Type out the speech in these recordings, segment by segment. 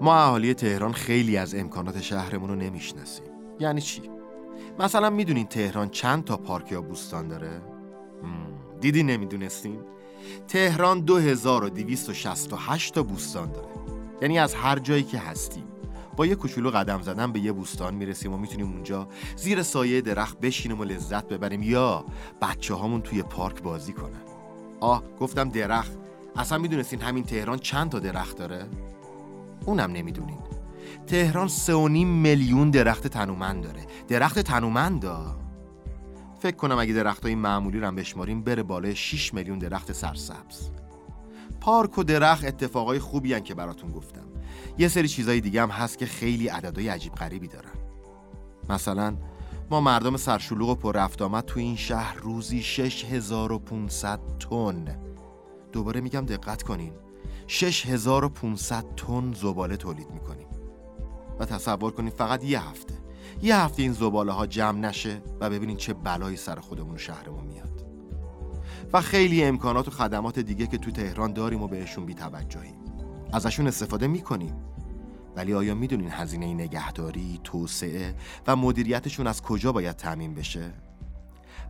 ما اهالی تهران خیلی از امکانات شهرمون رو نمی‌شناسیم یعنی چی؟ مثلا می‌دونین تهران چند تا پارک یا بوستان داره؟ دیدی نمی‌دونستین؟ تهران 2268 تا بوستان داره یعنی از هر جایی که هستیم با یه کوچولو قدم زدن به یه بوستان می‌رسیم و می‌تونیم اونجا زیر سایه درخت بشینیم و لذت ببریم یا بچه هامون توی پارک بازی کنن آه گفتم درخت. اصلا می‌دونستین همین تهران چند تا درخت داره؟ اونم نمی‌دونین. تهران سه و نیم میلیون درخت تنومند داره. درخت تنومند فکر کنم اگه درخت های معمولی رو بشماریم بره بالای 6 میلیون درخت سرسبز. پارک و درخت اتفاقای خوبی هن که براتون گفتم. یه سری چیزای دیگه هم هست که خیلی عددهای عجیب غریبی دارن. مثلا ما مردم سرشلوغ و پر رفت آمد تو این شهر روزی 6500 تن. دوباره میگم دقت کنین. 6500 تن زباله تولید می‌کنیم. و تصور کنید فقط یه هفته. یه هفته این زباله ها جمع نشه و ببینین چه بلایی سر خودمون شهرمون میاد. و خیلی امکانات و خدمات دیگه که تو تهران داریم و بهشون بی توجهیم ازشون استفاده می‌کنیم. ولی آیا می‌دونین هزینه نگهداری، توسعه و مدیریتشون از کجا باید تعمین بشه؟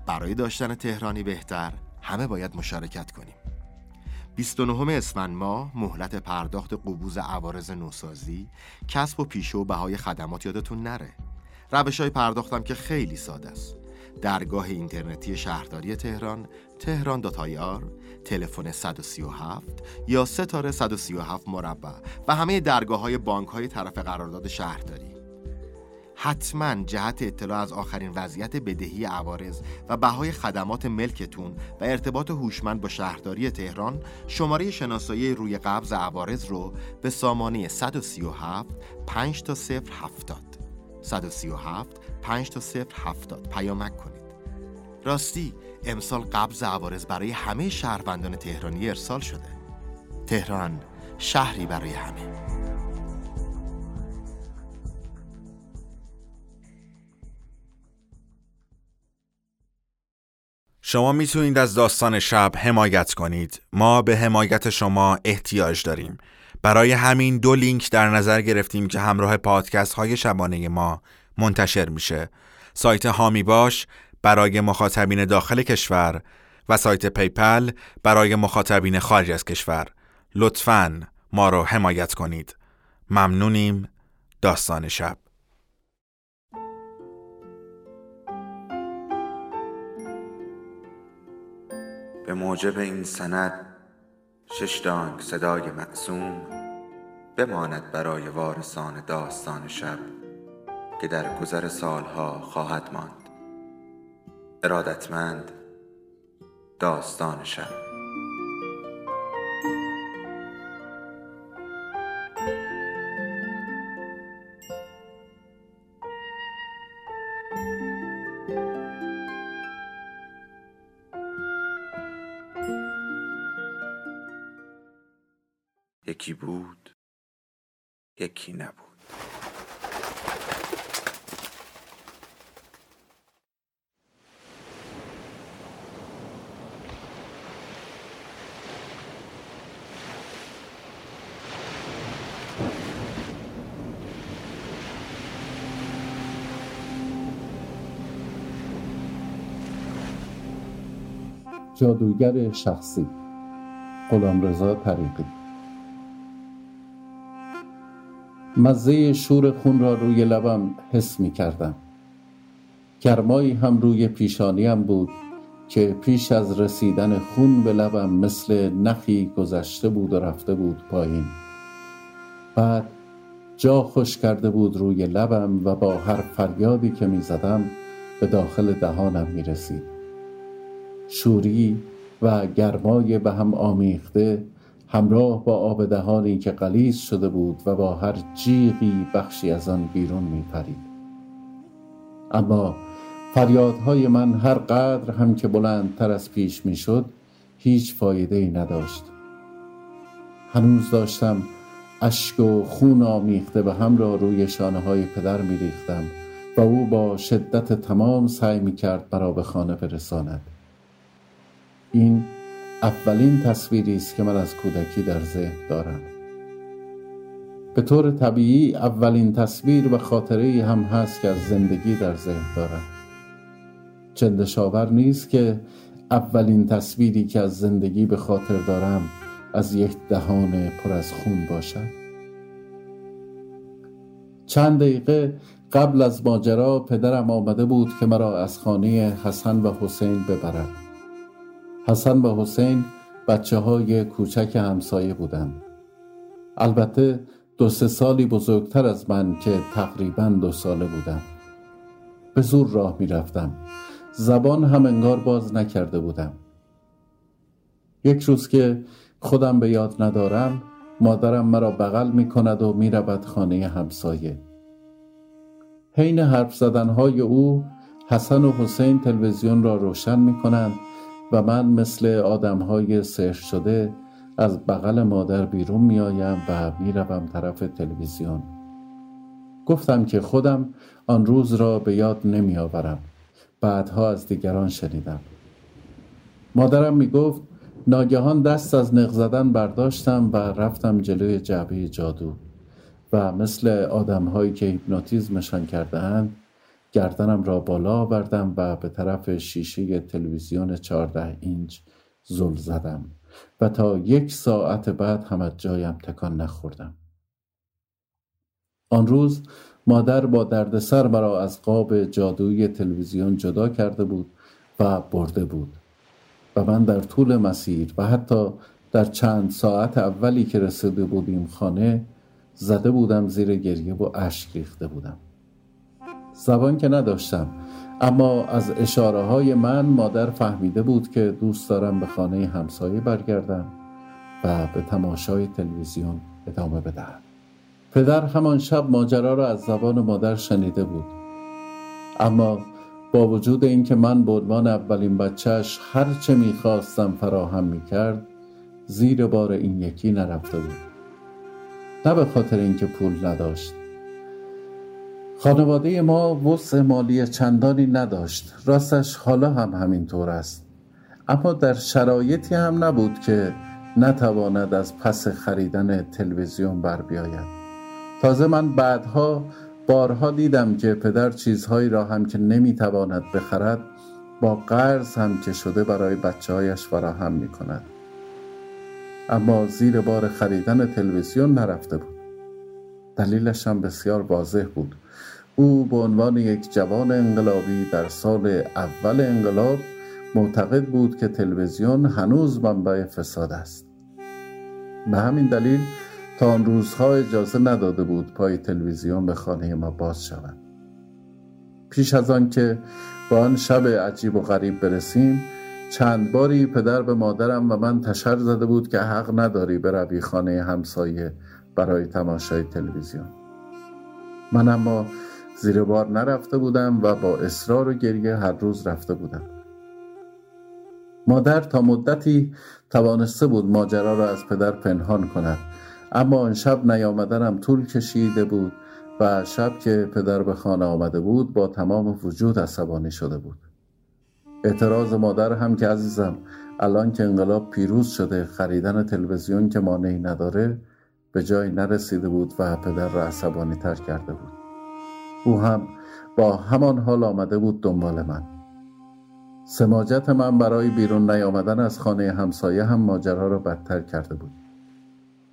برای داشتن تهرانی بهتر همه باید مشارکت کنیم. 29 اسفند ماه مهلت پرداخت قبوز عوارض نوسازی کسب و پیشه و بهای خدمات یادتون نره. روش های پرداختم که خیلی ساده است. درگاه اینترنتی شهرداری تهران تهران داتایار تلفن 137 یا ستاره 137 مربع و همه درگاه های بانک های طرف قرارداد شهرداری. حتما جهت اطلاع از آخرین وضعیت بدهی عوارض و بهای خدمات ملکتون و ارتباط هوشمند با شهرداری تهران شماره شناسایی روی قبض عوارض رو به سامانه 137 5 تا 070 137 5 تا 070 پیامک کنید. راستی امسال قبض عوارض برای همه شهروندان تهرانی ارسال شده. تهران شهری برای همه. شما می‌تونید از داستان شب حمایت کنید. ما به حمایت شما احتیاج داریم. برای همین دو لینک در نظر گرفتیم که همراه پادکست های شبانه ما منتشر میشه. سایت هامی باش برای مخاطبین داخل کشور و سایت پیپل برای مخاطبین خارج از کشور. لطفاً ما رو حمایت کنید. ممنونیم. داستان شب. به موجب این سند شش دانگ صدای معصوم بماند برای وارثان داستان شب که در گذر سالها خواهد ماند. ارادتمند داستان شب. یکی بود یکی نبود. جادوگر شخصی. غلامرضا طریقی. مزه شور خون را روی لبم حس می کردم. گرمایی هم روی پیشانیم بود که پیش از رسیدن خون به لبم مثل نخی گذشته بود و رفته بود پایین. بعد جا خوش کرده بود روی لبم و با هر فریادی که می زدم به داخل دهانم می رسید. شوری و گرمای به هم آمیخته همراه با آب دهانی که قلیز شده بود و با هر جیغی بخشی از آن بیرون می پرید. اما فریادهای من هر قدر هم که بلندتر از پیش می شد هیچ فایده ای نداشت هنوز داشتم اشک و خون آمیخته به هم را روی شانه های پدر می ریختم و او با شدت تمام سعی می کرد برا به خانه برساند این اولین تصویری است که من از کودکی در ذهن دارم. به طور طبیعی اولین تصویر و خاطره هم هست که از زندگی در ذهن دارم. چندشاور نیست که اولین تصویری که از زندگی به خاطر دارم از یک دهان پر از خون باشد. چند دقیقه قبل از ماجرا پدرم آمده بود که مرا از خانه حسن و حسین ببرد. حسن و حسین بچه های کوچک همسایه بودند. البته دو سه سالی بزرگتر از من که تقریبا دو ساله بودم. به زور راه می رفتم زبان هم انگار باز نکرده بودم. یک روز که خودم به یاد ندارم مادرم مرا بغل می کند و می رود خانه همسایه. حین حرف زدنهای او حسن و حسین تلویزیون را روشن می کنند و من مثل آدمهای سحر شده از بغل مادر بیرون می آیم و می روم طرف تلویزیون. گفتم که خودم آن روز را به یاد نمی آورم بعدها از دیگران شنیدم. مادرم می گفت ناگهان دست از نق زدن برداشتم و رفتم جلوی جعبه جادو و مثل آدم هایی که هیپنوتیزمشان کرده اند گردنم را بالا آوردم و به طرف شیشه تلویزیون چهارده اینچ زل زدم و تا یک ساعت بعد هم از جایم تکان نخوردم. آن روز مادر با دردسر مرا از قاب جادویی تلویزیون جدا کرده بود و برده بود و من در طول مسیر و حتی در چند ساعت اولی که رسیده بودیم خانه زده بودم زیر گریه و اشک ریخته بودم. زبان که نداشتم. اما از اشاره های من مادر فهمیده بود که دوست دارم به خانه همسایه برگردم و به تماشای تلویزیون ادامه بدهم. پدر همان شب ماجرا را از زبان مادر شنیده بود. اما با وجود اینکه من به عنوان اولین بچهش هر چه می‌خواستم فراهم می‌کرد زیر بار این یکی نرفته بود. نه به خاطر اینکه پول نداشت خانواده ما وسع مالی چندانی نداشت. راستش حالا هم همینطور است. اما در شرایطی هم نبود که نتواند از پس خریدن تلویزیون بر بیاید. تازه من بعدها بارها دیدم که پدر چیزهایی را هم که نمی‌تواند بخرد با قرض هم که شده برای بچه هایش فراهم می کند اما زیر بار خریدن تلویزیون نرفته بود. دلیلش هم بسیار واضح بود. او به عنوان یک جوان انقلابی در سال اول انقلاب معتقد بود که تلویزیون هنوز منبع فساد است. به همین دلیل تا آن روزها اجازه نداده بود پای تلویزیون به خانه ما باز شود. پیش از آن که با آن شب عجیب و غریب برسیم چند باری پدر به مادرم و من تشر زده بود که حق نداری بروی خانه همسایه برای تماشای تلویزیون. من اما زیر بار نرفته بودم و با اصرار و گریه هر روز رفته بودم. مادر تا مدتی توانسته بود ماجرا را از پدر پنهان کند اما آن شب نیامدنم طول کشیده بود و شب که پدر به خانه آمده بود با تمام وجود عصبانی شده بود. اعتراض مادر هم که عزیزم الان که انقلاب پیروز شده خریدن تلویزیون که مانعی نداره به جای نرسیده بود و پدر را عصبانی تر کرده بود. او هم با همان حال آمده بود دنبال من. سماجت من برای بیرون نیامدن از خانه همسایه هم ماجرا را بدتر کرده بود.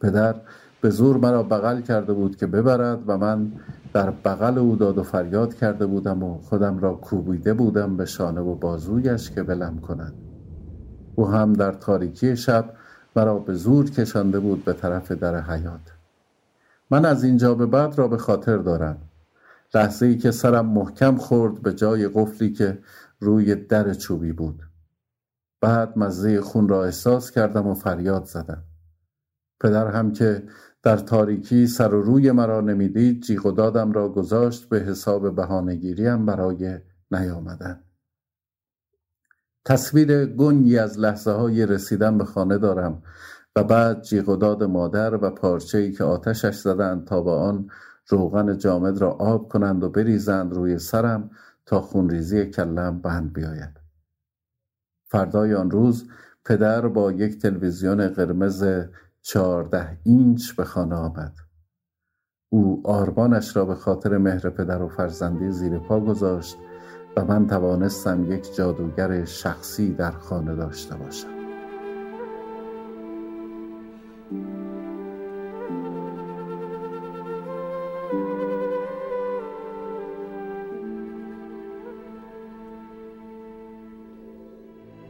پدر به زور مرا بغل کرده بود که ببرد و من در بغل او داد و فریاد کرده بودم و خودم را کوبیده بودم به شانه و بازویش که بلم کند. او هم در تاریکی شب مرا به زور کشانده بود به طرف در حیات من از اینجا به بعد را به خاطر دارم. لحظه ای که سرم محکم خورد به جای قفلی که روی در چوبی بود. بعد مزه خون را احساس کردم و فریاد زدم. پدر هم که در تاریکی سر و روی مرا نمی‌دید جیغ و دادم را گذاشت به حساب بهانهگیریم برای نیامدن. تصویر گنگی از لحظه های رسیدن به خانه دارم و بعد جیغ و داد مادر و پارچه ای که آتشش زدند تا با آن روغن جامد را آب کنند و بریزند روی سرم تا خونریزی کلم بند بیاید. فردای آن روز پدر با یک تلویزیون قرمز چهارده اینچ به خانه آمد. او آرمانش را به خاطر مهر پدر و فرزندی زیر پا گذاشت و من توانستم یک جادوگر شخصی در خانه داشته باشم.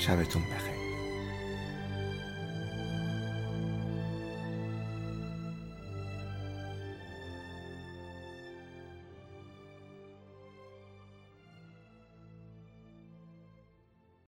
شبتون بخیر.